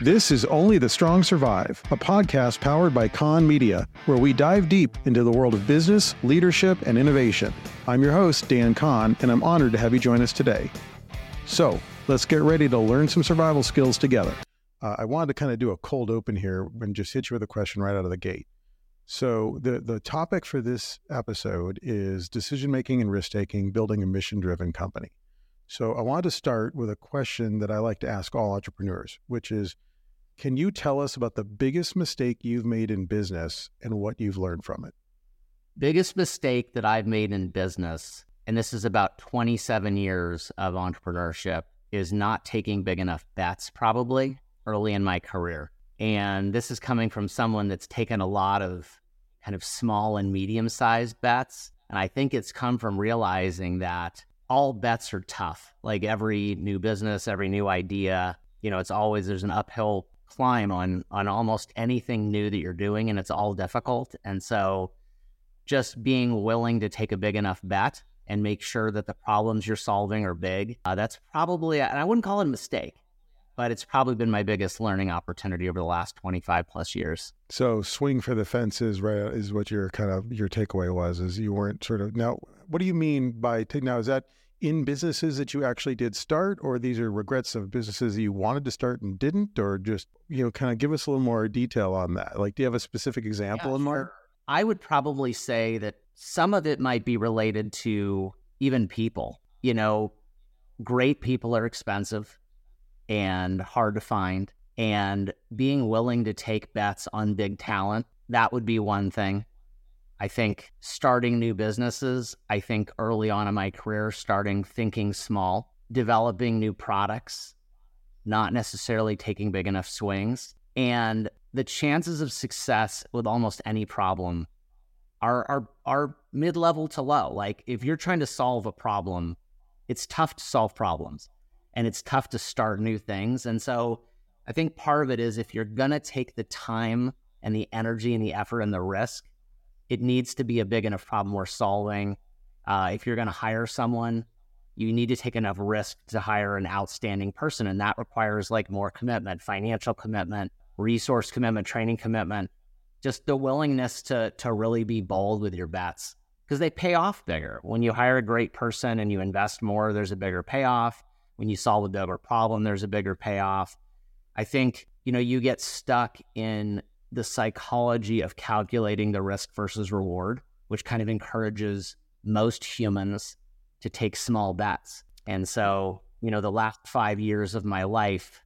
This is Only the Strong Survive, a podcast powered by Kahn Media, where we dive deep into the world of business, leadership, and innovation. I'm your host, Dan Kahn, and I'm honored to have you join us today. So, let's get ready to learn some survival skills together. Uh, I wanted to kind of do a cold open here and just hit you with a question right out of the gate. So, the, the topic for this episode is decision making and risk taking, building a mission driven company. So, I wanted to start with a question that I like to ask all entrepreneurs, which is Can you tell us about the biggest mistake you've made in business and what you've learned from it? Biggest mistake that I've made in business, and this is about 27 years of entrepreneurship, is not taking big enough bets, probably early in my career. And this is coming from someone that's taken a lot of kind of small and medium sized bets. And I think it's come from realizing that all bets are tough. Like every new business, every new idea, you know, it's always there's an uphill climb on on almost anything new that you're doing and it's all difficult and so just being willing to take a big enough bet and make sure that the problems you're solving are big uh, that's probably and i wouldn't call it a mistake but it's probably been my biggest learning opportunity over the last 25 plus years So, swing for the fences, right, is what your kind of your takeaway was. Is you weren't sort of now. What do you mean by take now? Is that in businesses that you actually did start, or these are regrets of businesses that you wanted to start and didn't, or just you know, kind of give us a little more detail on that? Like, do you have a specific example Yeah, in mind? sure. I would probably say that some of it might be related to even people. You know, great people are expensive and hard to find. And being willing to take bets on big talent, that would be one thing. I think starting new businesses, I think early on in my career, starting thinking small, developing new products, not necessarily taking big enough swings. And the chances of success with almost any problem are are are mid-level to low. Like if you're trying to solve a problem, it's tough to solve problems and it's tough to start new things. And so I think part of it is if you're going to take the time and the energy and the effort and the risk, it needs to be a big enough problem we're solving. Uh, if you're going to hire someone, you need to take enough risk to hire an outstanding person. And that requires like more commitment, financial commitment, resource commitment, training commitment, just the willingness to, to really be bold with your bets because they pay off bigger. When you hire a great person and you invest more, there's a bigger payoff. When you solve a bigger problem, there's a bigger payoff. I think, you know, you get stuck in the psychology of calculating the risk versus reward, which kind of encourages most humans to take small bets. And so, you know, the last five years of my life,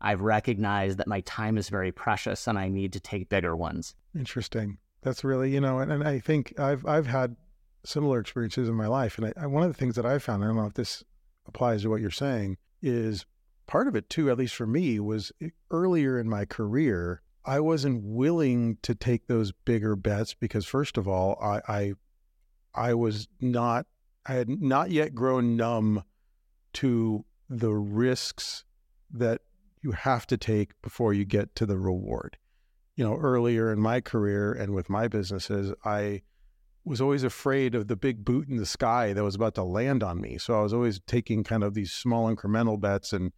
I've recognized that my time is very precious and I need to take bigger ones. Interesting. That's really, you know, and, and I think I've I've had similar experiences in my life, and I, I, one of the things that I found, I don't know if this applies to what you're saying, is part of it too, at least for me, was earlier in my career, I wasn't willing to take those bigger bets because, first of all, I I, I was not, I had not yet grown numb to the risks that you have to take before you get to the reward. You know, earlier in my career and with my businesses, I was always afraid of the big boot in the sky that was about to land on me. So I was always taking kind of these small incremental bets and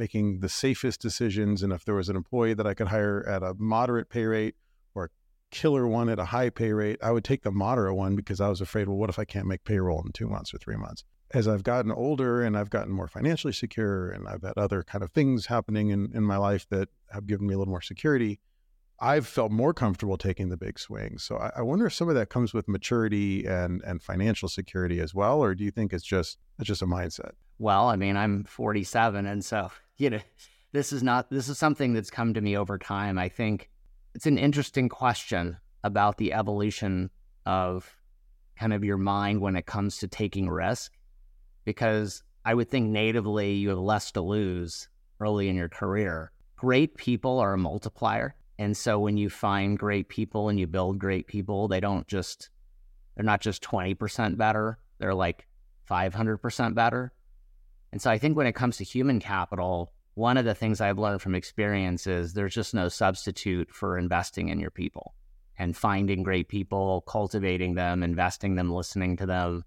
making the safest decisions. And if there was an employee that I could hire at a moderate pay rate or a killer one at a high pay rate, I would take the moderate one because I was afraid, well, what if I can't make payroll in two months or three months? As I've gotten older and I've gotten more financially secure and I've had other kind of things happening in, in my life that have given me a little more security, I've felt more comfortable taking the big swings. So I, I, wonder if some of that comes with maturity and and financial security as well, or do you think it's just it's just a mindset? Well, I mean, I'm 47, and so you know, this is not this is something that's come to me over time. I think it's an interesting question about the evolution of kind of your mind when it comes to taking risk, because I would think natively you have less to lose early in your career. Great people are a multiplier and so when you find great people and you build great people, they don't just, they're not just 20% better, they're like 500% better. And so I think when it comes to human capital, one of the things I've learned from experience is there's just no substitute for investing in your people and finding great people, cultivating them, investing them, listening to them.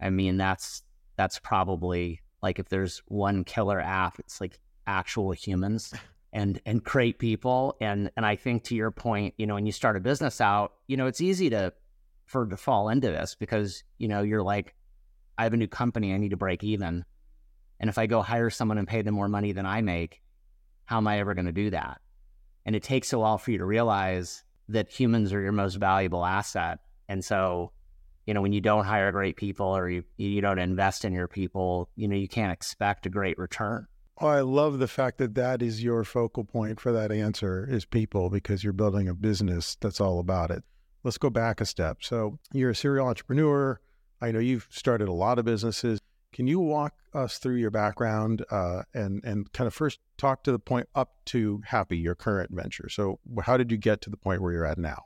I mean, that's that's probably like if there's one killer app, it's like actual humans and and great people. And and I think to your point, you know, when you start a business out, you know, it's easy to for to fall into this because, you know, you're like, I have a new company, I need to break even. And if I go hire someone and pay them more money than I make, how am I ever going to do that? And it takes a while for you to realize that humans are your most valuable asset. And so, you know, when you don't hire great people or you, you don't invest in your people, you know, you can't expect a great return. Oh, I love the fact that that is your focal point for that answer is people because you're building a business that's all about it. Let's go back a step. So you're a serial entrepreneur. I know you've started a lot of businesses. Can you walk us through your background uh, and and kind of first talk to the point up to Happy, your current venture? So how did you get to the point where you're at now?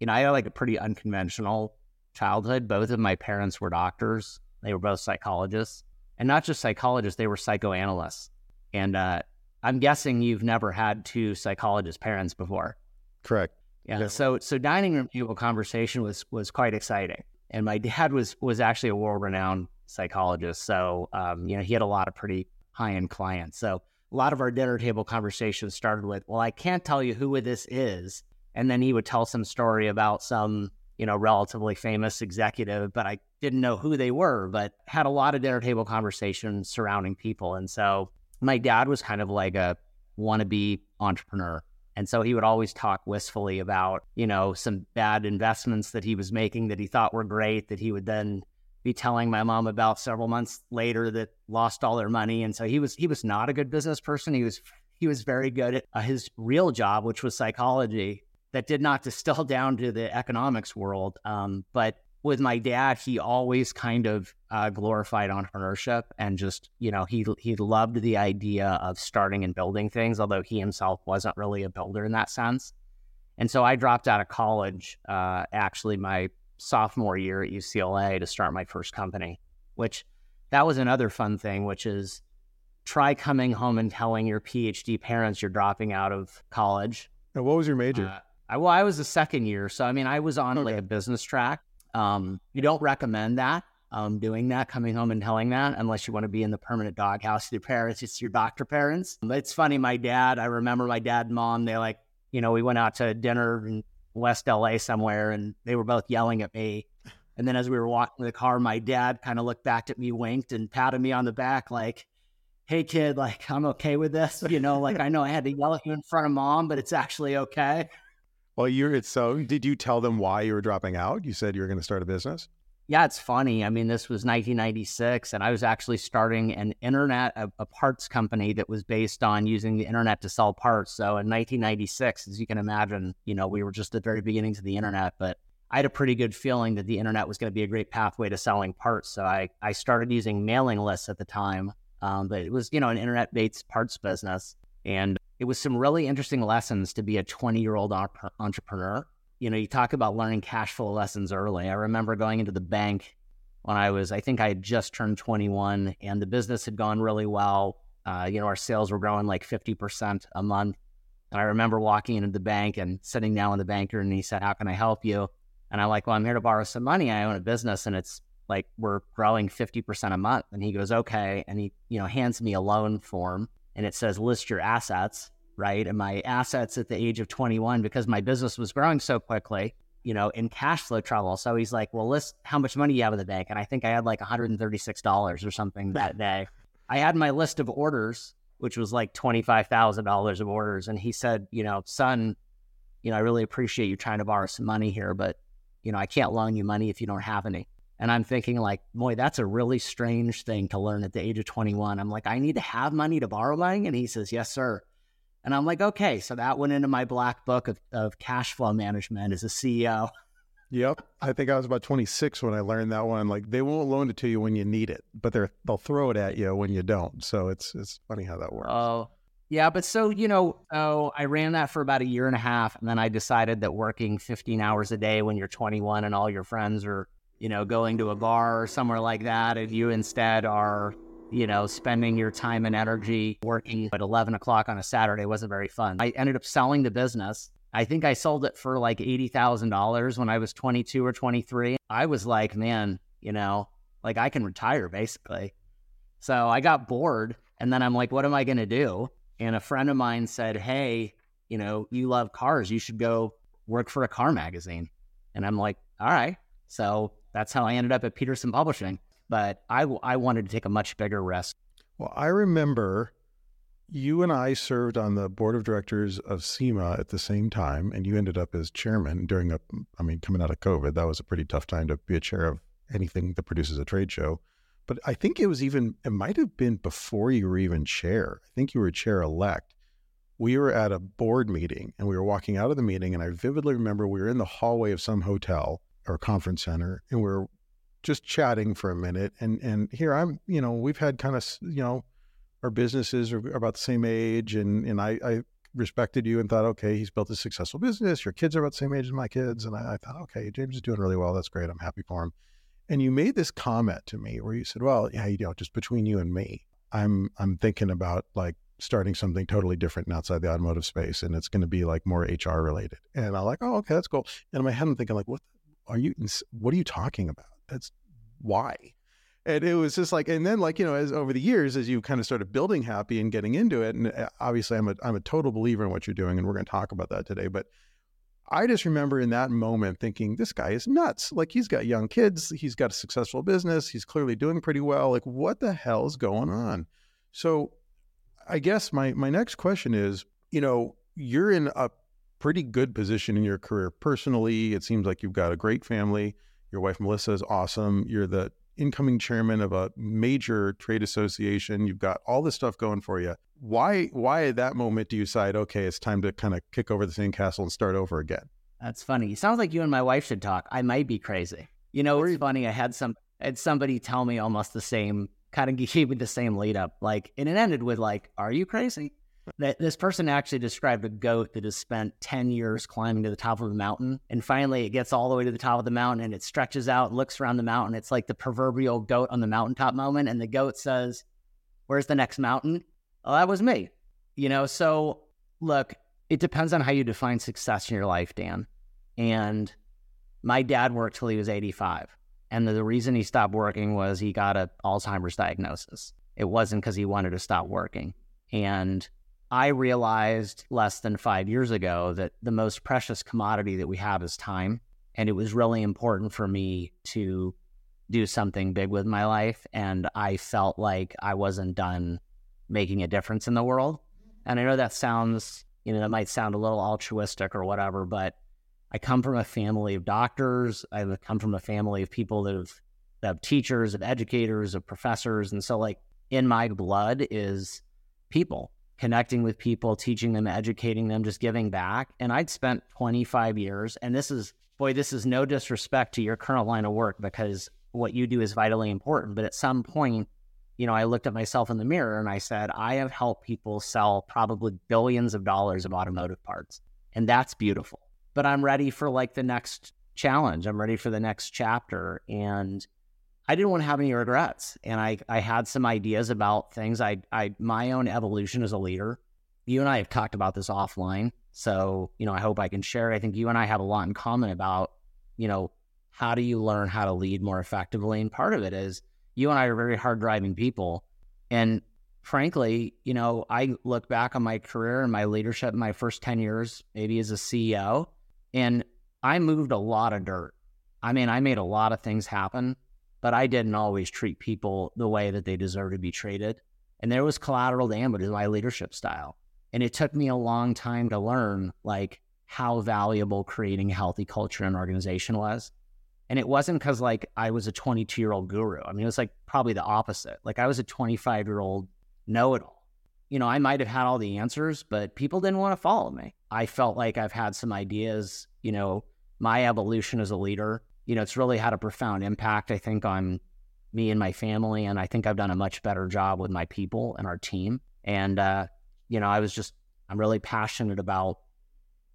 You know, I had like a pretty unconventional childhood. Both of my parents were doctors. They were both psychologists, and not just psychologists; they were psychoanalysts. And uh, I'm guessing you've never had two psychologist parents before. Correct. Yeah. yeah. So so dining room table conversation was was quite exciting. And my dad was was actually a world renowned psychologist. So um, you know he had a lot of pretty high end clients. So a lot of our dinner table conversations started with, "Well, I can't tell you who this is," and then he would tell some story about some you know relatively famous executive, but I didn't know who they were. But had a lot of dinner table conversations surrounding people, and so my dad was kind of like a wannabe entrepreneur. And so he would always talk wistfully about, you know, some bad investments that he was making that he thought were great that he would then be telling my mom about several months later that lost all their money. And so he was he was not a good business person. He was he was very good at uh, his real job, which was psychology, that did not distill down to the economics world. Um, but with my dad, he always kind of uh, glorified entrepreneurship and just you know he he loved the idea of starting and building things, although he himself wasn't really a builder in that sense. And so I dropped out of college, uh, actually my sophomore year at UCLA to start my first company, which that was another fun thing, which is try coming home and telling your PhD parents you're dropping out of college. And what was your major? Uh, I, well, I was the second year, so I mean, I was on okay. like a business track. Um, you don't recommend that, um, doing that, coming home and telling that, unless you want to be in the permanent doghouse with your parents. It's your doctor parents. It's funny. My dad, I remember my dad and mom. They like, you know, we went out to dinner in West LA somewhere, and they were both yelling at me. And then as we were walking to the car, my dad kind of looked back at me, winked, and patted me on the back, like, "Hey, kid, like I'm okay with this. You know, like I know I had to yell at you in front of mom, but it's actually okay." Well, you're so. Did you tell them why you were dropping out? You said you were going to start a business. Yeah, it's funny. I mean, this was 1996, and I was actually starting an internet, a, a, parts company that was based on using the internet to sell parts. So in 1996, as you can imagine, you know, we were just at the very beginnings of the internet, but I had a pretty good feeling that the internet was going to be a great pathway to selling parts. So I, I started using mailing lists at the time, um, but it was, you know, an internet based parts business. And it was some really interesting lessons to be a 20 year old entrepreneur. You know, you talk about learning cash flow lessons early. I remember going into the bank when I was, I think I had just turned 21 and the business had gone really well. Uh, you know, our sales were growing like 50% a month. And I remember walking into the bank and sitting down with the banker and he said, How can I help you? And I'm like, Well, I'm here to borrow some money. I own a business and it's like we're growing 50% a month. And he goes, Okay. And he, you know, hands me a loan form and it says list your assets, right? And my assets at the age of 21, because my business was growing so quickly, you know, in cash flow trouble. So he's like, well, list how much money you have in the bank. And I think I had like $136 or something that day. I had my list of orders, which was like $25,000 of orders. And he said, you know, son, you know, I really appreciate you trying to borrow some money here, but, you know, I can't loan you money if you don't have any. And I'm thinking, like, boy, that's a really strange thing to learn at the age of 21. I'm like, I need to have money to borrow money. And he says, Yes, sir. And I'm like, okay. So that went into my black book of, of cash flow management as a CEO. Yep. I think I was about 26 when I learned that one. Like they won't loan it to you when you need it, but they're they'll throw it at you when you don't. So it's it's funny how that works. Oh. Yeah, but so, you know, oh, I ran that for about a year and a half and then I decided that working 15 hours a day when you're 21 and all your friends are you know, going to a bar or somewhere like that, and you instead are, you know, spending your time and energy working at 11 o'clock on a Saturday wasn't very fun. I ended up selling the business. I think I sold it for like $80,000 when I was 22 or 23. I was like, man, you know, like I can retire basically. So I got bored and then I'm like, what am I going to do? And a friend of mine said, Hey, you know, you love cars. You should go work for a car magazine. And I'm like, All right. So that's how I ended up at Petersen Publishing. But I, I wanted to take a much bigger risk. Well, I remember you and I served on the board of directors of SEMA at the same time, and you ended up as chairman during a, I mean, coming out of COVID, that was a pretty tough time to be a chair of anything that produces a trade show. But I think it was even, it might have been before you were even chair. I think you were chair elect. We were at a board meeting and we were walking out of the meeting, and I vividly remember we were in the hallway of some hotel or conference center, and we are just chatting for a minute. And and here I'm, you know, we've had kind of, you know, our businesses are about the same age, and and I, I respected you and thought, okay, he's built a successful business. Your kids are about the same age as my kids, and I, I thought, okay, James is doing really well. That's great. I'm happy for him. And you made this comment to me where you said, well, yeah, you know, just between you and me, I'm I'm thinking about like starting something totally different outside the automotive space, and it's going to be like more HR related. And I'm like, oh, okay, that's cool. And in my head, I'm thinking like, what are you? What are you talking about? That's why and it was just like and then like you know as over the years as you kind of started building happy and getting into it and uh, obviously i'm a i'm a total believer in what you're doing and we're going to talk about that today but i just remember in that moment thinking this guy is nuts like he's got young kids he's got a successful business he's clearly doing pretty well like what the hell is going on so i guess my my next question is you know you're in a pretty good position in your career personally it seems like you've got a great family your wife melissa is awesome you're the incoming chairman of a major trade association. You've got all this stuff going for you. Why why at that moment do you decide, okay, it's time to kind of kick over the sandcastle and start over again? That's funny. It sounds like you and my wife should talk. I might be crazy. You know, it's funny. I had some I had somebody tell me almost the same kind of gave me the same lead up. Like and it ended with like, Are you crazy? This person actually described a goat that has spent 10 years climbing to the top of a mountain and finally it gets all the way to the top of the mountain and it stretches out looks around the mountain it's like the proverbial goat on the mountaintop moment and the goat says where's the next mountain? Well that was me. You know so look it depends on how you define success in your life dan. And my dad worked till he was 85 and the reason he stopped working was he got a alzheimer's diagnosis. It wasn't because he wanted to stop working. And I realized less than five years ago that the most precious commodity that we have is time. And it was really important for me to do something big with my life. And I felt like I wasn't done making a difference in the world. And I know that sounds, you know, that might sound a little altruistic or whatever, but I come from a family of doctors. I come from a family of people that have, that have teachers, of educators, of professors. And so, like, in my blood is people connecting with people, teaching them, educating them, just giving back. And I'd spent 25 years, and this is, boy, this is no disrespect to your current line of work because what you do is vitally important. But at some point, you know, I looked at myself in the mirror and I said, I have helped people sell probably billions of dollars of automotive parts. And that's beautiful. But I'm ready for like the next challenge. I'm ready for the next chapter. And I didn't want to have any regrets. And I, I had some ideas about things. I, I, my own evolution as a leader. You and I have talked about this offline. So, you know, I hope I can share. I think you and I have a lot in common about, you know, how do you learn how to lead more effectively? And part of it is you and I are very hard driving people. And frankly, you know, I look back on my career and my leadership in my first 10 years, maybe as a CEO, and I moved a lot of dirt. I mean, I made a lot of things happen but I didn't always treat people the way that they deserve to be treated. And there was collateral damage in my leadership style. And it took me a long time to learn like how valuable creating a healthy culture and organization was. And it wasn't because like I was a 22 year old guru. I mean, it was like probably the opposite. Like I was a 25 year old know it all. You know, I might have had all the answers, but people didn't want to follow me. I felt like I've had some ideas, you know, my evolution as a leader you know, it's really had a profound impact, I think, on me and my family. And I think I've done a much better job with my people and our team. And, uh, you know, I was just, I'm really passionate about,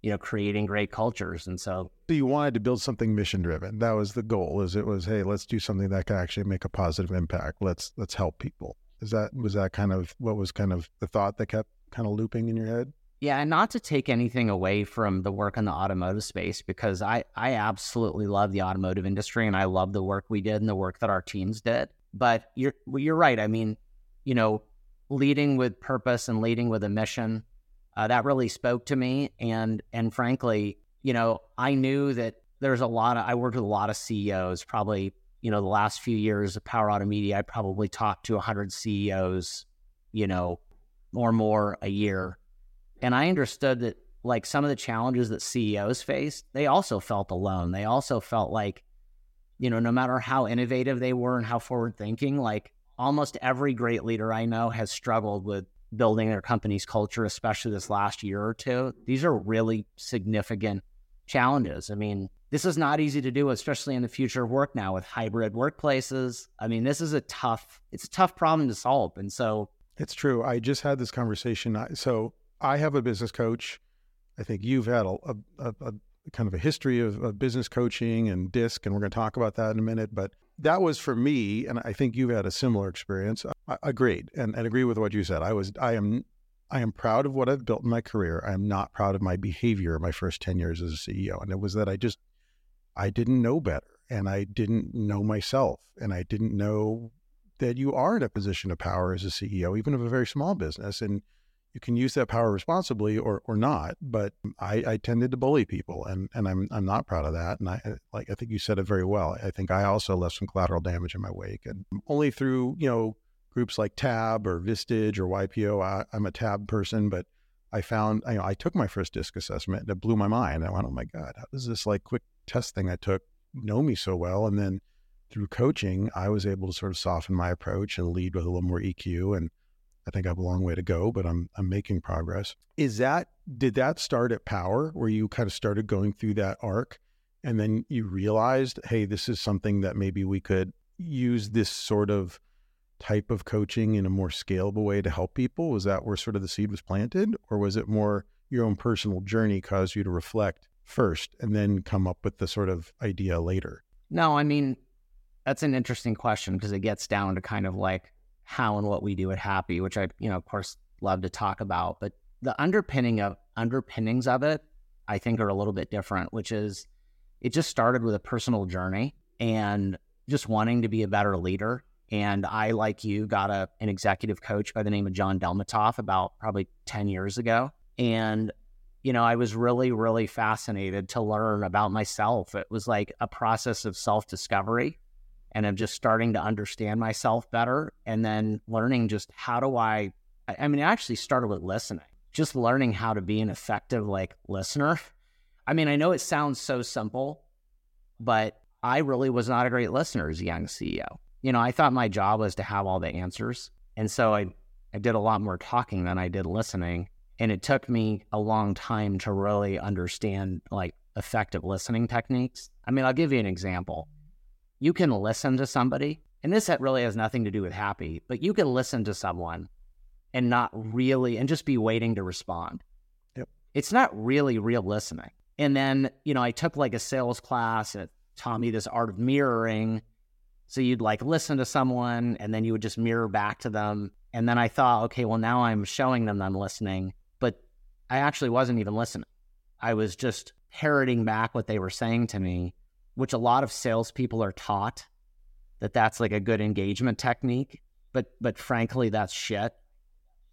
you know, creating great cultures. And so, so you wanted to build something mission driven. That was the goal. Is it was, hey, let's do something that can actually make a positive impact. Let's let's help people. Is that was that kind of what was kind of the thought that kept kind of looping in your head? Yeah, and not to take anything away from the work in the automotive space because I I absolutely love the automotive industry and I love the work we did and the work that our teams did. But you're you're right. I mean, you know, leading with purpose and leading with a mission. Uh, that really spoke to me, and and frankly, you know, I knew that there's a lot of. I worked with a lot of CEOs. Probably, you know, the last few years of Power Automedia, I probably talked to 100 CEOs, you know, or more a year, and I understood that like some of the challenges that CEOs face, they also felt alone. They also felt like, you know, no matter how innovative they were and how forward thinking, like almost every great leader I know has struggled with building their company's culture, especially this last year or two. These are really significant challenges. I mean, this is not easy to do, especially in the future of work now with hybrid workplaces. I mean, this is a tough, it's a tough problem to solve. And so it's true. I just had this conversation. So I have a business coach. I think you've had a, a, a kind of a history of, of, business coaching and DISC, and we're going to talk about that in a minute. But that was for me, and I think you've had a similar experience. I, agreed, and, and agree with what you said. I was, I am, I am proud of what I've built in my career. I am not proud of my behavior my first ten years as a CEO, and it was that I just, I didn't know better, and I didn't know myself, and I didn't know that you are in a position of power as a CEO, even of a very small business, and you can use that power responsibly or or not. But I, I tended to bully people, and and I'm I'm not proud of that. And I like I think you said it very well. I think I also left some collateral damage in my wake, and only through you know groups like Tab or Vistage or YPO. I, I'm a Tab person, but I found you know I took my first disc assessment and it blew my mind. I went, oh my god, how does this like quick test thing I took know me so well? And then through coaching, I was able to sort of soften my approach and lead with a little more EQ and I think I have a long way to go, but I'm I'm making progress. Is that did that start at Power where you kind of started going through that arc and then you realized, hey, this is something that maybe we could use this sort of type of coaching in a more scalable way to help people? Was that where sort of the seed was planted or was it more your own personal journey caused you to reflect first and then come up with the sort of idea later? No, I mean, that's an interesting question because it gets down to kind of like how and what we do at Happy, which I, you know, of course, love to talk about. But the underpinning of underpinnings of it, I think, are a little bit different, which is it just started with a personal journey and just wanting to be a better leader. And I, like you, got a, an executive coach by the name of John Delmatoff about probably 10 years ago. And, you know, I was really, really fascinated to learn about myself. It was like a process of self discovery and I'm just starting to understand myself better and then learning just how do I I mean, it actually started with listening, just learning how to be an effective like listener. I mean, I know it sounds so simple, but I really was not a great listener as a young CEO. You know, I thought my job was to have all the answers. And so I, I did a lot more talking than I did listening. And it took me a long time to really understand like effective listening techniques. I mean, I'll give you an example you can listen to somebody, and this really has nothing to do with happy, but you can listen to someone and not really, and just be waiting to respond. Yep. It's not really real listening. And then, you know, I took like a sales class and it taught me this art of mirroring. So you'd like listen to someone and then you would just mirror back to them. And then I thought, okay, well, now I'm showing them that I'm listening, but I actually wasn't even listening. I was just parroting back what they were saying to me which a lot of salespeople are taught that that's like a good engagement technique. But but frankly, that's shit.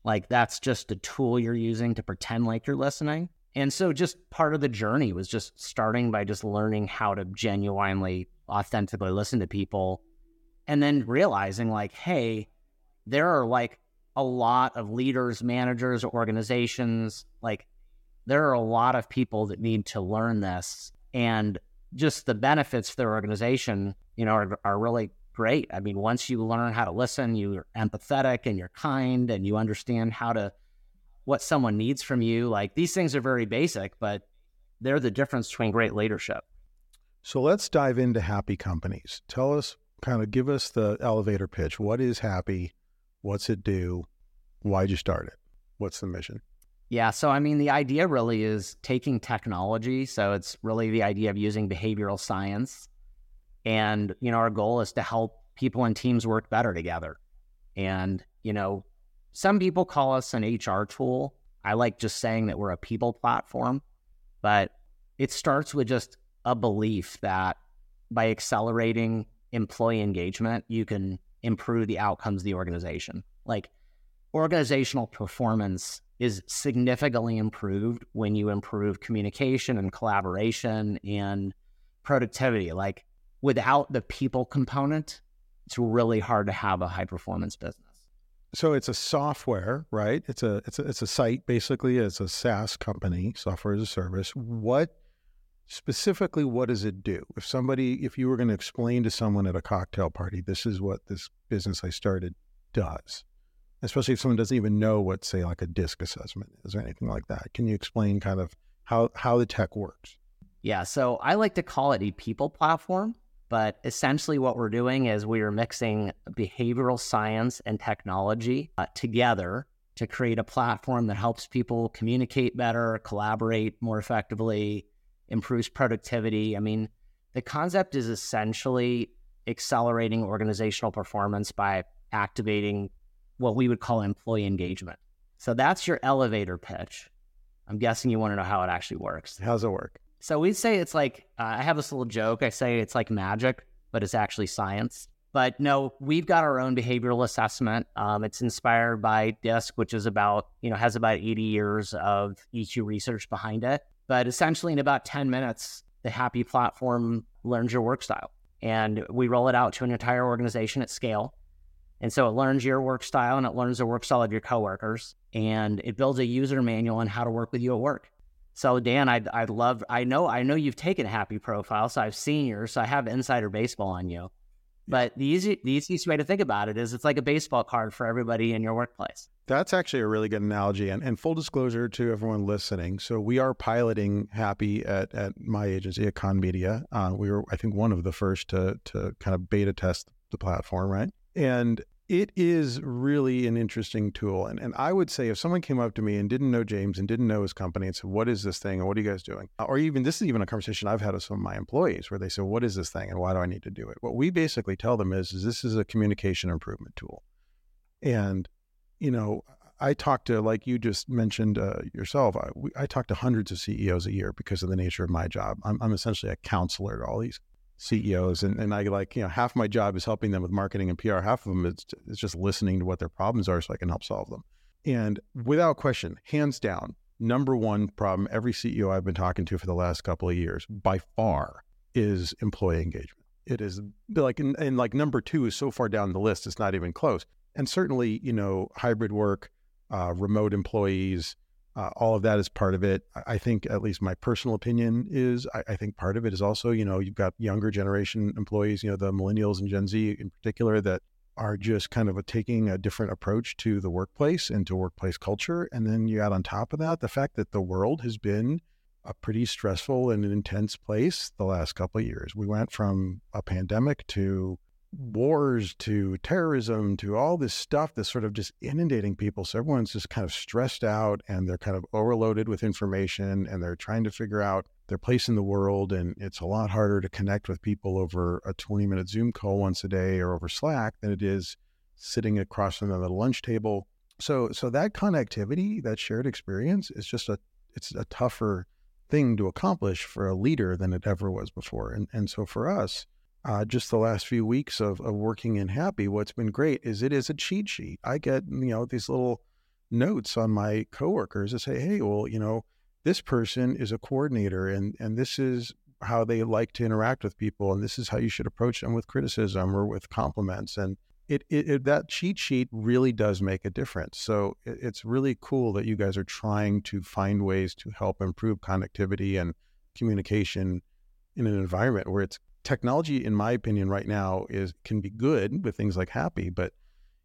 Like that's just a tool you're using to pretend like you're listening. And so just part of the journey was just starting by just learning how to genuinely, authentically listen to people and then realizing like, hey, there are like a lot of leaders, managers, organizations, like there are a lot of people that need to learn this. And just the benefits for their organization, you know, are, are really great. I mean, once you learn how to listen, you're empathetic and you're kind and you understand how to what someone needs from you. Like these things are very basic, but they're the difference between great leadership. So let's dive into happy companies. Tell us, kind of give us the elevator pitch. What is happy? What's it do? Why'd you start it? What's the mission? Yeah. So, I mean, the idea really is taking technology. So, it's really the idea of using behavioral science. And, you know, our goal is to help people and teams work better together. And, you know, some people call us an HR tool. I like just saying that we're a people platform, but it starts with just a belief that by accelerating employee engagement, you can improve the outcomes of the organization. Like, organizational performance is significantly improved when you improve communication and collaboration and productivity. Like without the people component, it's really hard to have a high performance business. So it's a software, right? It's a it's a it's a site basically. It's a SaaS company, software as a service. What specifically what does it do? If somebody if you were going to explain to someone at a cocktail party, this is what this business I started does. Especially if someone doesn't even know what say like a disc assessment is or anything like that. Can you explain kind of how how the tech works? Yeah, so I like to call it a people platform but essentially, what we're doing is we are mixing behavioral science and technology uh, together to create a platform that helps people communicate better, collaborate more effectively, improves productivity. I mean, the concept is essentially accelerating organizational performance by activating what we would call employee engagement. So that's your elevator pitch. I'm guessing you want to know how it actually works. How's it work? So we say it's like, uh, I have this little joke. I say it's like magic, but it's actually science. But no, we've got our own behavioral assessment. Um, it's inspired by DISC, which is about, you know, has about 80 years of EQ research behind it. But essentially, in about 10 minutes, the Happy platform learns your work style. And we roll it out to an entire organization at scale. And so it learns your work style and it learns the work style of your coworkers. And it builds a user manual on how to work with you at work. So Dan, I'd I'd love I know I know you've taken Happy Profile, so I've seen yours, so I have insider baseball on you. But the easy the easiest way to think about it is it's like a baseball card for everybody in your workplace. That's actually a really good analogy. And, and full disclosure to everyone listening. So we are piloting Happy at, at my agency at Kahn Media. Uh, we were, I think, one of the first to to kind of beta test the platform, right? And it is really an interesting tool. And, and I would say if someone came up to me and didn't know James and didn't know his company and said, What is this thing? And what are you guys doing? Or even this is even a conversation I've had with some of my employees where they say, What is this thing and why do I need to do it? What we basically tell them is, is this is a communication improvement tool. And, you know, I talk to, like you just mentioned uh, yourself, I, we, I talk to hundreds of CEOs a year because of the nature of my job. I'm, I'm essentially a counselor to all these CEOs, and, and I like you know half my job is helping them with marketing and PR. Half of them is, is just listening to what their problems are so I can help solve them. And without question, hands down, number one problem every CEO I've been talking to for the last couple of years by far is employee engagement. It is like and, and like number two is so far down the list it's not even close. And certainly you know hybrid work, uh, remote employees, uh, all of that is part of it. I think, at least my personal opinion is, I, I, think part of it is also, you know, you've got younger generation employees, you know, the millennials and Gen Z in particular, that are just kind of a, taking a different approach to the workplace and to workplace culture. And then you add on top of that the fact that the world has been a pretty stressful and intense place the last couple of years. We went from a pandemic to wars to terrorism to all this stuff that's sort of just inundating people. So everyone's just kind of stressed out and they're kind of overloaded with information and they're trying to figure out their place in the world. And it's a lot harder to connect with people over a 20 minute Zoom call once a day or over Slack than it is sitting across from them at a lunch table. So, so that connectivity, that shared experience is just a, it's a tougher thing to accomplish for a leader than it ever was before. And, and so for us, uh, just the last few weeks of, of working in Happy, what's been great is it is a cheat sheet. I get, you know, these little notes on my coworkers that say, hey, well, you know, this person is a coordinator and, and this is how they like to interact with people. And this is how you should approach them with criticism or with compliments. And it, it, it that cheat sheet really does make a difference. So it, it's really cool that you guys are trying to find ways to help improve connectivity and communication in an environment where it's technology, in my opinion, right now is can be good with things like Happy, but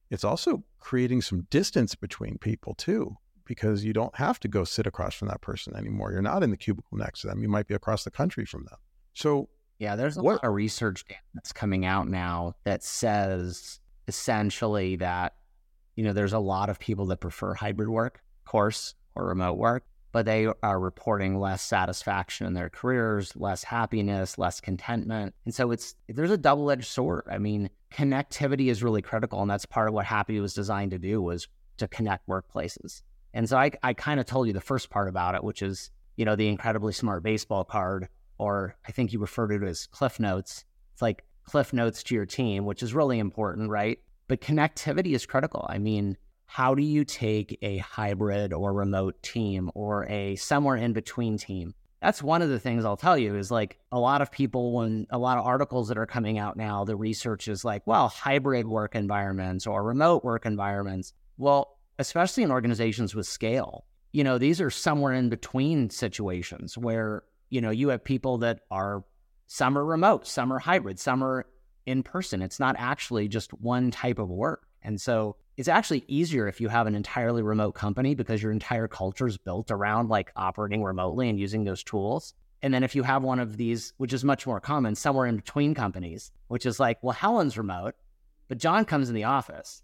it's also creating some distance between people too, because you don't have to go sit across from that person anymore. You're not in the cubicle next to them. You might be across the country from them. So yeah, there's a what, lot of research that's coming out now that says essentially that you know there's a lot of people that prefer hybrid work, of course, or remote work, but they are reporting less satisfaction in their careers, less happiness, less contentment. And so it's there's a double-edged sword. I mean, connectivity is really critical, and that's part of what Happy was designed to do was to connect workplaces. And so I, I kind of told you the first part about it, which is, you know, the incredibly smart baseball card, or I think you referred to it as cliff notes. It's like cliff notes to your team, which is really important, right? But connectivity is critical. I mean, how do you take a hybrid or remote team or a somewhere in between team? That's one of the things I'll tell you is like a lot of people, when a lot of articles that are coming out now, the research is like, well, hybrid work environments or remote work environments. Well, especially in organizations with scale, you know, these are somewhere in between situations where, you know, you have people that are some are remote, some are hybrid, some are in person. It's not actually just one type of work. And so it's actually easier if you have an entirely remote company because your entire culture is built around like operating remotely and using those tools. And then if you have one of these, which is much more common, somewhere in between companies, which is like, well, Helen's remote, but John comes in the office,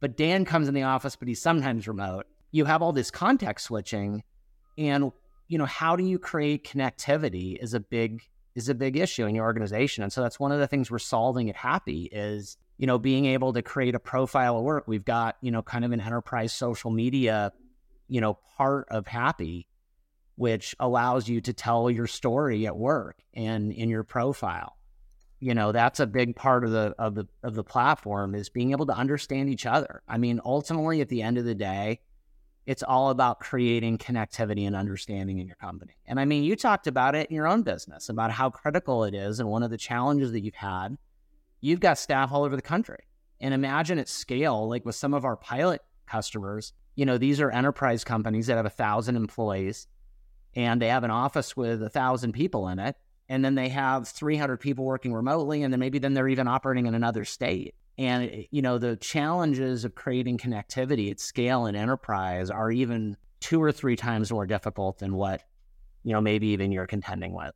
but Dan comes in the office, but he's sometimes remote. You have all this context switching, and you know how do you create connectivity is a big is a big issue in your organization. And so that's one of the things we're solving at Happy is you know, being able to create a profile of work. We've got, you know, kind of an enterprise social media, you know, part of Happy, which allows you to tell your story at work and in your profile. You know, that's a big part of the of the of the platform is being able to understand each other. I mean, ultimately at the end of the day, it's all about creating connectivity and understanding in your company. And I mean, you talked about it in your own business about how critical it is and one of the challenges that you've had you've got staff all over the country. And imagine at scale, like with some of our pilot customers, you know, these are enterprise companies that have a thousand employees and they have an office with a thousand people in it. And then they have 300 people working remotely. And then maybe then they're even operating in another state. And, you know, the challenges of creating connectivity at scale in enterprise are even two or three times more difficult than what, you know, maybe even you're contending with.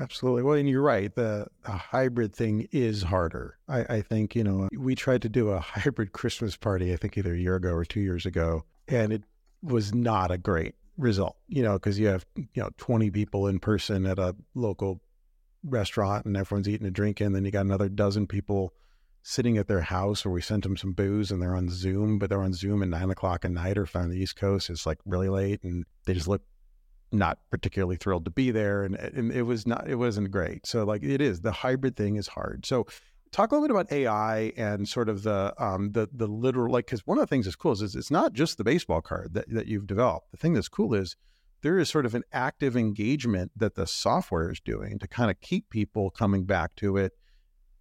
Absolutely. Well, and you're right. The, the hybrid thing is harder. I, I, think, you know, we tried to do a hybrid Christmas party, I think either a year ago or two years ago, and it was not a great result, you know, because you have, you know, 20 people in person at a local restaurant and everyone's eating and drinking. Then you got another dozen people sitting at their house where we sent them some booze and they're on Zoom, but they're on Zoom at nine o'clock at night or on the East Coast. It's like really late and they just look not particularly thrilled to be there and, and it was not it wasn't great. So like it is the hybrid thing is hard. So talk a little bit about ai and sort of the um the the literal like because one of the things that's cool is, is it's not just the baseball card that, that you've developed. The thing that's cool is there is sort of an active engagement that the software is doing to kind of keep people coming back to it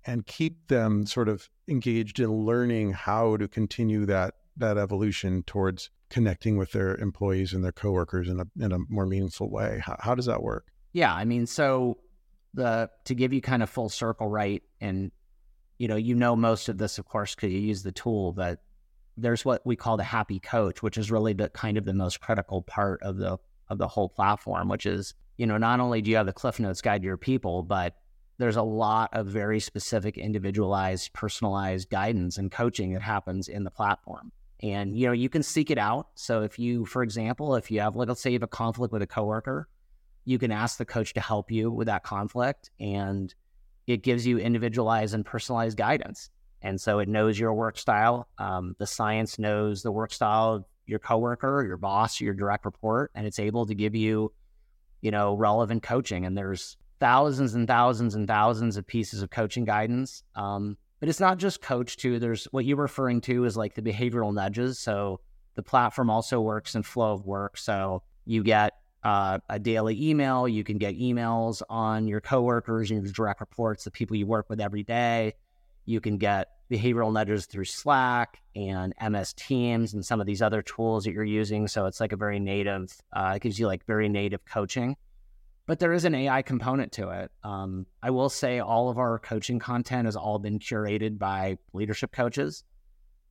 and keep them sort of engaged in learning how to continue that that evolution towards connecting with their employees and their coworkers in a in a more meaningful way. How, how does that work? Yeah, I mean, so the to give you kind of full circle, right? And you know, you know most of this, of course, because you use the tool. But there's what we call the happy coach, which is really the kind of the most critical part of the of the whole platform. Which is, you know, not only do you have the Cliff Notes guide to your people, but there's a lot of very specific, individualized, personalized guidance and coaching that happens in the platform and you know you can seek it out. So if you for example if you have like let's say you have a conflict with a coworker you can ask the coach to help you with that conflict and it gives you individualized and personalized guidance. And so it knows your work style um, the science knows the work style of your coworker your boss your direct report and it's able to give you you know relevant coaching. And there's thousands and thousands and thousands of pieces of coaching guidance um, but it's not just coach too. There's what you're referring to is like the behavioral nudges. So the platform also works in flow of work. So you get uh, a daily email. You can get emails on your coworkers and your direct reports, the people you work with every day. You can get behavioral nudges through Slack and MS Teams and some of these other tools that you're using. So it's like a very native, uh, it gives you like very native coaching but there is an AI component to it. Um, I will say all of our coaching content has all been curated by leadership coaches,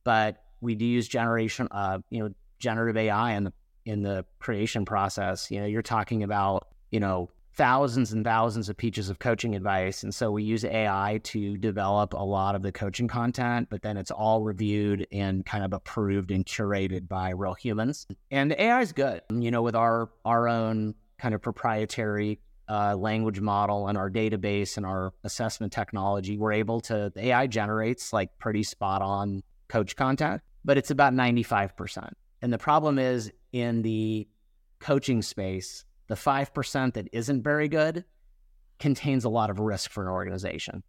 but we do use generation, uh, you know, generative AI in the in the creation process. You know, you're talking about you know thousands and thousands of pieces of coaching advice, and so we use AI to develop a lot of the coaching content, but then it's all reviewed and kind of approved and curated by real humans. And AI is good. You know, with our our own kind of proprietary uh, language model and our database and our assessment technology, we're able to, the AI generates like pretty spot on coach content, but it's about 95%. And the problem is in the coaching space, the 5% that isn't very good contains a lot of risk for an organization.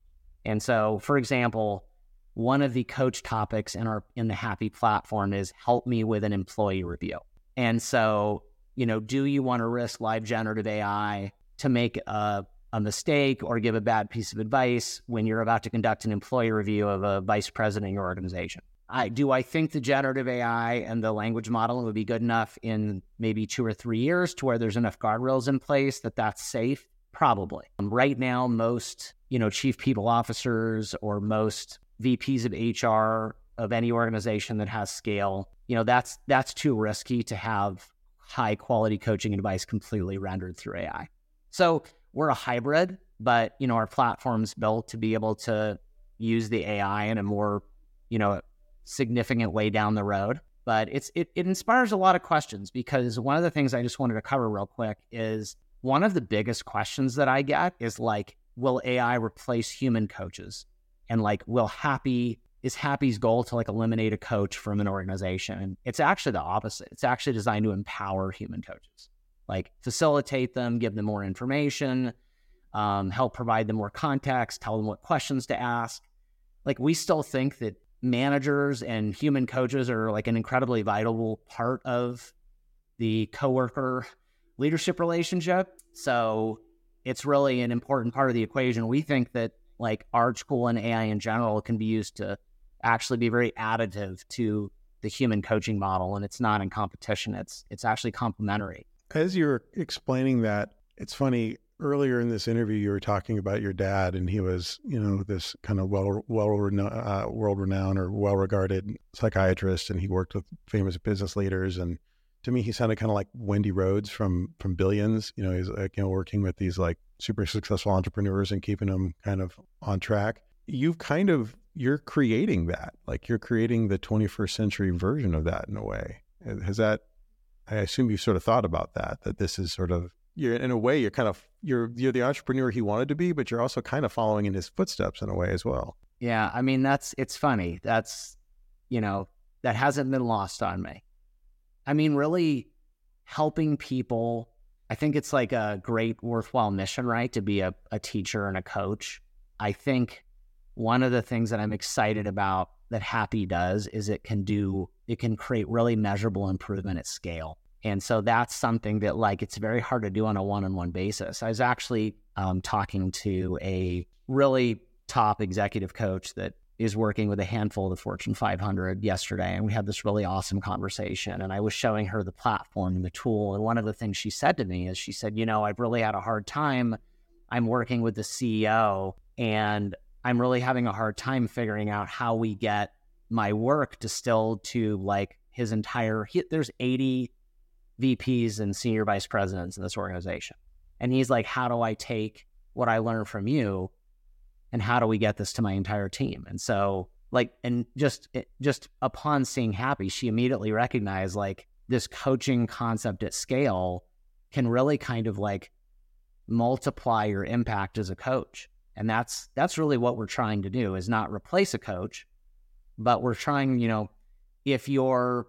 And so, for example, one of the coach topics in our in the Happy platform is help me with an employee review. And so, you know, do you want to risk live generative AI to make a, a mistake or give a bad piece of advice when you're about to conduct an employee review of a vice president in your organization? I, do I think the generative AI and the language model would be good enough in maybe two or three years to where there's enough guardrails in place that that's safe? Probably. Um, right now, most you know chief people officers or most VPs of HR of any organization that has scale, you know that's that's too risky to have high quality coaching advice completely rendered through AI. So we're a hybrid, but you know our platform's built to be able to use the AI in a more you know significant way down the road. But it's it, it inspires a lot of questions because one of the things I just wanted to cover real quick is one of the biggest questions that I get is like, will AI replace human coaches? And like, will Happy is Happy's goal to like eliminate a coach from an organization? It's actually the opposite. It's actually designed to empower human coaches, like facilitate them, give them more information, um, help provide them more context, tell them what questions to ask. Like, we still think that managers and human coaches are like an incredibly vital part of the coworker leadership relationship. So it's really an important part of the equation. We think that like ArchCool and AI in general can be used to actually be very additive to the human coaching model and it's not in competition. It's it's actually complementary. As you're explaining that, it's funny earlier in this interview you were talking about your dad and he was you know this kind of well well uh, world renowned or well regarded psychiatrist and he worked with famous business leaders and to me he sounded kind of like Wendy Rhodes from from Billions you know he's like you know working with these like super successful entrepreneurs and keeping them kind of on track you've kind of you're creating that like you're creating the 21st century version of that in a way has that I assume you've sort of thought about that that this is sort of you're in a way you're kind of you're you're the entrepreneur he wanted to be, but you're also kind of following in his footsteps in a way as well. Yeah, I mean that's it's funny. That's you know that hasn't been lost on me. I mean, really helping people. I think it's like a great, worthwhile mission, right? To be a, a teacher and a coach. I think one of the things that I'm excited about that Happy does is it can do it can create really measurable improvement at scale. And so that's something that like it's very hard to do on a one-on-one basis. I was actually um, talking to a really top executive coach that is working with a handful of the Fortune 500 yesterday, and we had this really awesome conversation. And I was showing her the platform and the tool. And one of the things she said to me is, she said, "You know, I've really had a hard time. I'm working with the CEO, and I'm really having a hard time figuring out how we get my work distilled to like his entire. He, there's 80 VPs and senior vice presidents in this organization. And he's like, How do I take what I learned from you and how do we get this to my entire team? And so, like, and just, eh, just upon seeing Happy, she immediately recognized like this coaching concept at scale can really kind of like multiply your impact as a coach. And that's, that's really what we're trying to do is not replace a coach, but we're trying, you know, if you're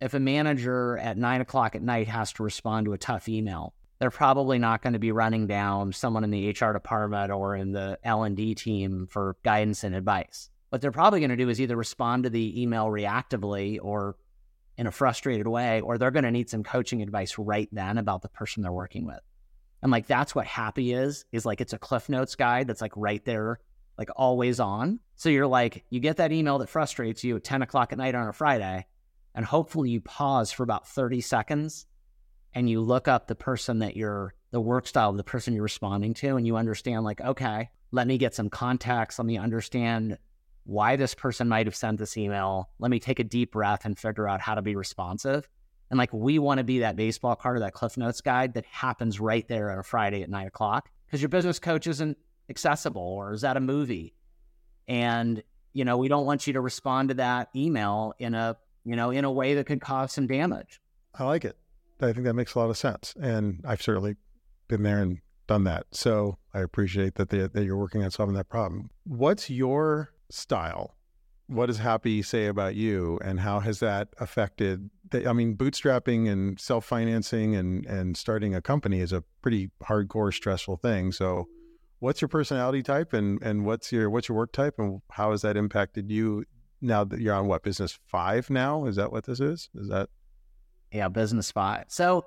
if a manager at nine o'clock at night has to respond to a tough email, they're probably not going to be running down someone in the HR department or in the L and D team for guidance and advice. What they're probably going to do is either respond to the email reactively or in a frustrated way, or they're going to need some coaching advice right then about the person they're working with. And like that's what happy is, is like it's a Cliff Notes guide that's like right there, like always on. So you're like, you get that email that frustrates you at 10 o'clock at night on a Friday and hopefully you pause for about 30 seconds and you look up the person that you're, the work style of the person you're responding to, and you understand, like, okay, let me get some context. Let me understand why this person might have sent this email. Let me take a deep breath and figure out how to be responsive. And like, we want to be that baseball card or that Cliff Notes guide that happens right there on a Friday at nine o'clock because your business coach isn't accessible or is that a movie? And, you know, we don't want you to respond to that email in a you know, in a way that could cause some damage. I like it. I think that makes a lot of sense. And I've certainly been there and done that. So I appreciate that, they, that you're working on solving that problem. What's your style? What does Happy say about you? And how has that affected? The, I mean, bootstrapping and self financing and, and starting a company is a pretty hardcore, stressful thing. So, what's your personality type and and what's your what's your work type and how has that impacted you now that you're on what business five now? Is that what this is? Is that yeah, business five. So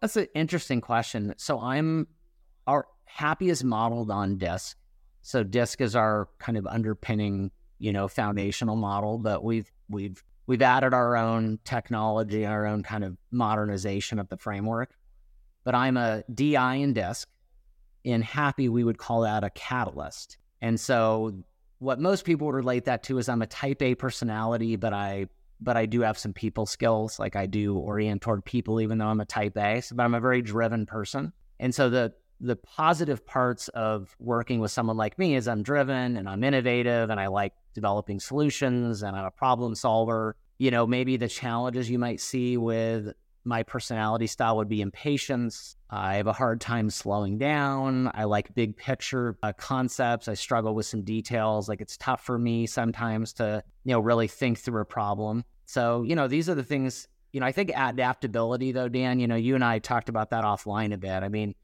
that's an interesting question. So I'm our happy is modeled on DISC. So DISC is our kind of underpinning, you know, foundational model, but we've we've we've added our own technology, our own kind of modernization of the framework. But I'm a DI in DISC. In happy, we would call that a catalyst. And so what most people would relate that to is I'm a type A personality, but I but I do have some people skills. Like I do orient toward people, even though I'm a type A. But I'm a very driven person. And so the the positive parts of working with someone like me is I'm driven and I'm innovative and I like developing solutions and I'm a problem solver. You know, maybe the challenges you might see with my personality style would be impatience. I have a hard time slowing down. I like big picture uh, concepts. I struggle with some details. Like it's tough for me sometimes to, you know, really think through a problem. So, you know, these are the things, you know, I think adaptability though, Dan, you know, you and I talked about that offline a bit. I mean,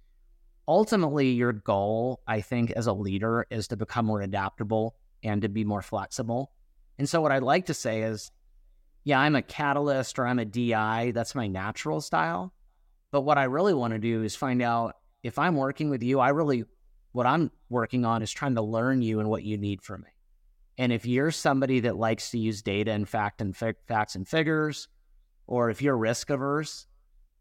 ultimately your goal, I think, as a leader is to become more adaptable and to be more flexible. And so what I'd like to say is yeah, I'm a catalyst or I'm a DI. That's my natural style. But what I really want to do is find out if I'm working with you, I really, what I'm working on is trying to learn you and what you need from me. And if you're somebody that likes to use data and fact and fi- facts and figures, or if you're risk averse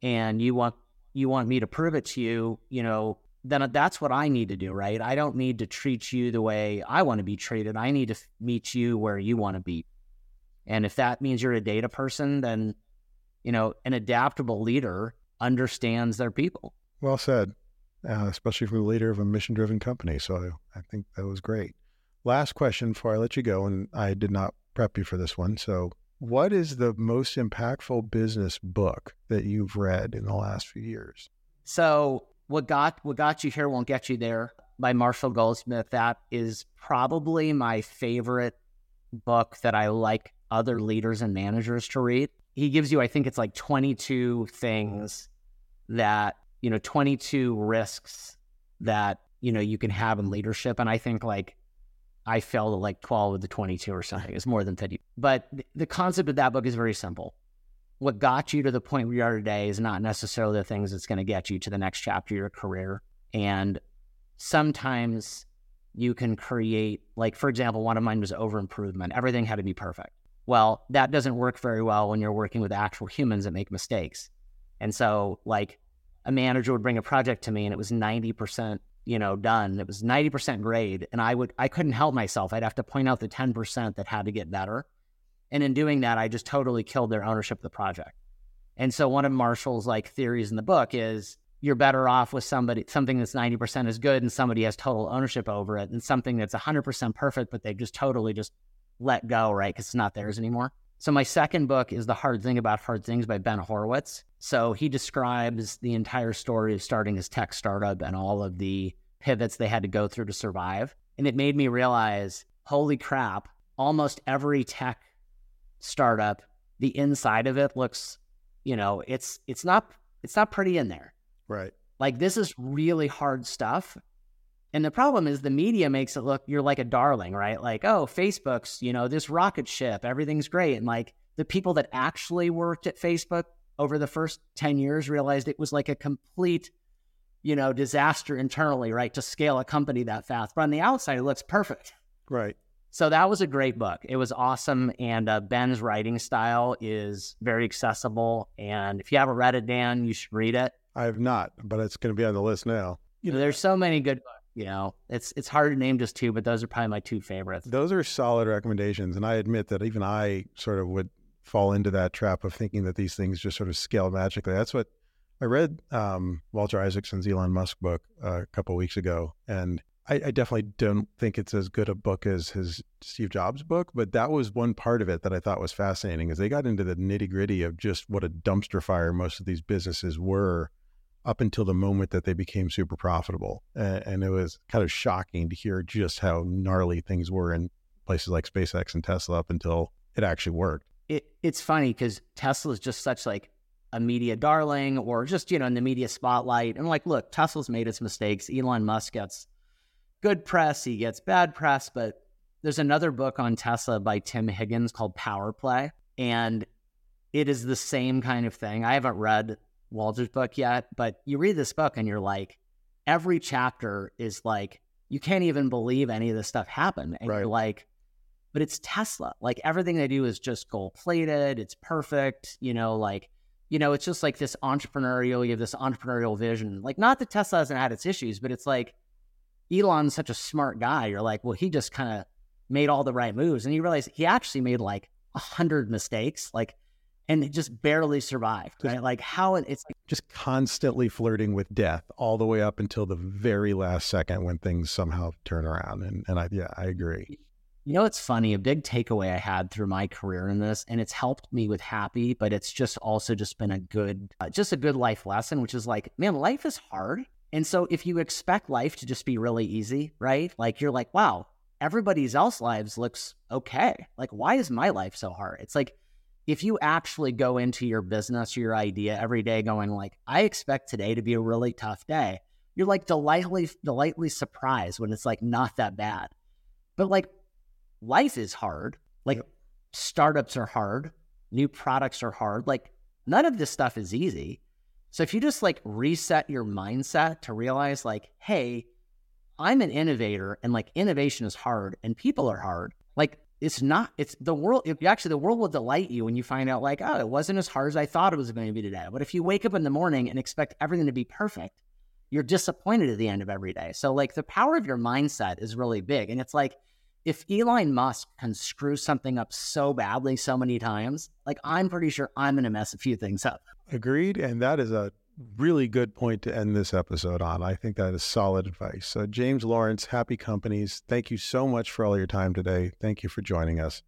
and you want you want me to prove it to you, you know, then that's what I need to do, right? I don't need to treat you the way I want to be treated. I need to meet you where you want to be. And if that means you're a data person, then, you know, an adaptable leader understands their people. Well said, uh, especially from the leader of a mission driven company. So I think that was great. Last question before I let you go, and I did not prep you for this one. So, what is the most impactful business book that you've read in the last few years? So, what got what got you here won't get you there by Marshall Goldsmith. That is probably my favorite book that I like other leaders and managers to read. He gives you, I think it's like 22 things that, you know, 22 risks that, you know, you can have in leadership. And I think like I fell to like 12 of the 22 or something. It's more than 50. But the concept of that book is very simple. What got you to the point where you are today is not necessarily the things that's going to get you to the next chapter of your career. And sometimes you can create, like, for example, one of mine was over improvement. Everything had to be perfect. Well, that doesn't work very well when you're working with actual humans that make mistakes. And so, like, a manager would bring a project to me and it was 90%, you know, done. It was 90% grade. And I would, I couldn't help myself. I'd have to point out the 10% that had to get better. And in doing that, I just totally killed their ownership of the project. And so one of Marshall's like theories in the book is you're better off with somebody, something that's 90% is good and somebody has total ownership over it and something that's 100% perfect, but they just totally just let go, right? Because it's not theirs anymore. So my second book is The Hard Thing About Hard Things by Ben Horowitz. So he describes the entire story of starting his tech startup and all of the pivots they had to go through to survive. And it made me realize, holy crap, almost every tech startup, the inside of it looks, you know, it's it's not it's not pretty in there. Right. Like this is really hard stuff and the problem is the media makes it look you're like a darling, right? Like, oh, Facebook's, you know, this rocket ship, everything's great. And like the people that actually worked at Facebook over the first 10 years realized it was like a complete, you know, disaster internally, right? To scale a company that fast. But on the outside, it looks perfect. Right. So that was a great book. It was awesome. And uh, Ben's writing style is very accessible. And if you haven't read it, Dan, you should read it. I have not, but it's going to be on the list now. You know, there's so many good books you know, it's it's hard to name just two, but those are probably my two favorites. Those are solid recommendations, and I admit that even I sort of would fall into that trap of thinking that these things just sort of scale magically. That's what I read um, Walter Isaacson's Elon Musk book uh, a couple weeks ago, and I, I, definitely don't think it's as good a book as his Steve Jobs book, but that was one part of it that I thought was fascinating, is they got into the nitty gritty of just what a dumpster fire most of these businesses were up until the moment that they became super profitable. And, it was kind of shocking to hear just how gnarly things were in places like SpaceX and Tesla up until it actually worked. It, it's funny because Tesla is just such like a media darling or just, you know, in the media spotlight. And like, look, Tesla's made its mistakes. Elon Musk gets, good press, he gets bad press, but there's another book on Tesla by Tim Higgins called Power Play. And it is the same kind of thing. I haven't read Walter's book yet, but you read this book and you're like, every chapter is like, you can't even believe any of this stuff happened. And Right. you're like, but it's Tesla. Like everything they do is just gold plated. It's perfect. You know, like, you know, it's just like this entrepreneurial, you have this entrepreneurial vision. Like, not that Tesla hasn't had its issues, but it's like Elon's such a smart guy. You're like, well, he just kind of made all the right moves. And you realize he actually made like a hundred mistakes, like, and it just barely survived. Just- Right? Like how it, it's Just constantly flirting with death all the way up until the very last second when things somehow turn around. And, and I, yeah, I agree. You know, it's funny. A big takeaway I had through my career in this, and it's helped me with happy, but it's just also just been a good, uh, just a good life lesson, which is like, man, life is hard. And so if you expect life to just be really easy, right? Like you're like, wow, everybody's else lives looks okay. Like, why is my life so hard? It's like, if you actually go into your business or your idea every day going like, I expect today to be a really tough day, you're like delightfully, delightfully surprised when it's like not that bad. But like life is hard. Like startups are hard, new products are hard. Like none of this stuff is easy. So if you just like reset your mindset to realize like, hey, I'm an innovator and like innovation is hard and people are hard. Like it's not, it's the world, you actually, the world will delight you when you find out like, oh, it wasn't as hard as I thought it was going to be today. But if you wake up in the morning and expect everything to be perfect, you're disappointed at the end of every day. So like the power of your mindset is really big. And it's like, if Elon Musk can screw something up so badly so many times, like I'm pretty sure I'm going to mess a few things up. Agreed. And that is a really good point to end this episode on. I think that is solid advice. So, James Lawrence, Happy Companies, thank you so much for all your time today. Thank you for joining us.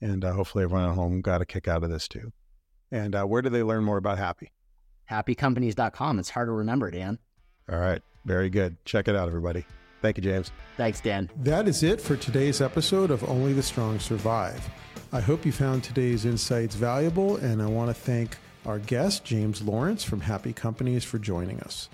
And uh, hopefully, everyone at home got a kick out of this too. And uh, where do they learn more about Happy? Happycompanies.com. It's hard to remember, Dan. All right. Very good. Check it out, everybody. Thank you, James. Thanks, Dan. That is it for today's episode of Only the Strong Survive. I hope you found today's insights valuable, and I want to thank our guest, James Lawrence from Happy Companies, for joining us.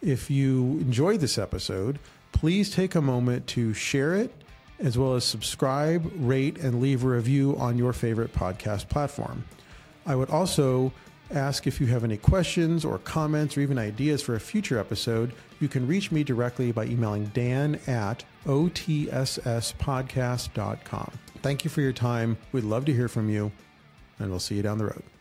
If you enjoyed this episode, please take a moment to share it, as well as subscribe, rate, and leave a review on your favorite podcast platform. I would also ask if you have any questions or comments or even ideas for a future episode. You can reach me directly by emailing dan at otsspodcast.com. Thank you for your time. We'd love to hear from you, and we'll see you down the road.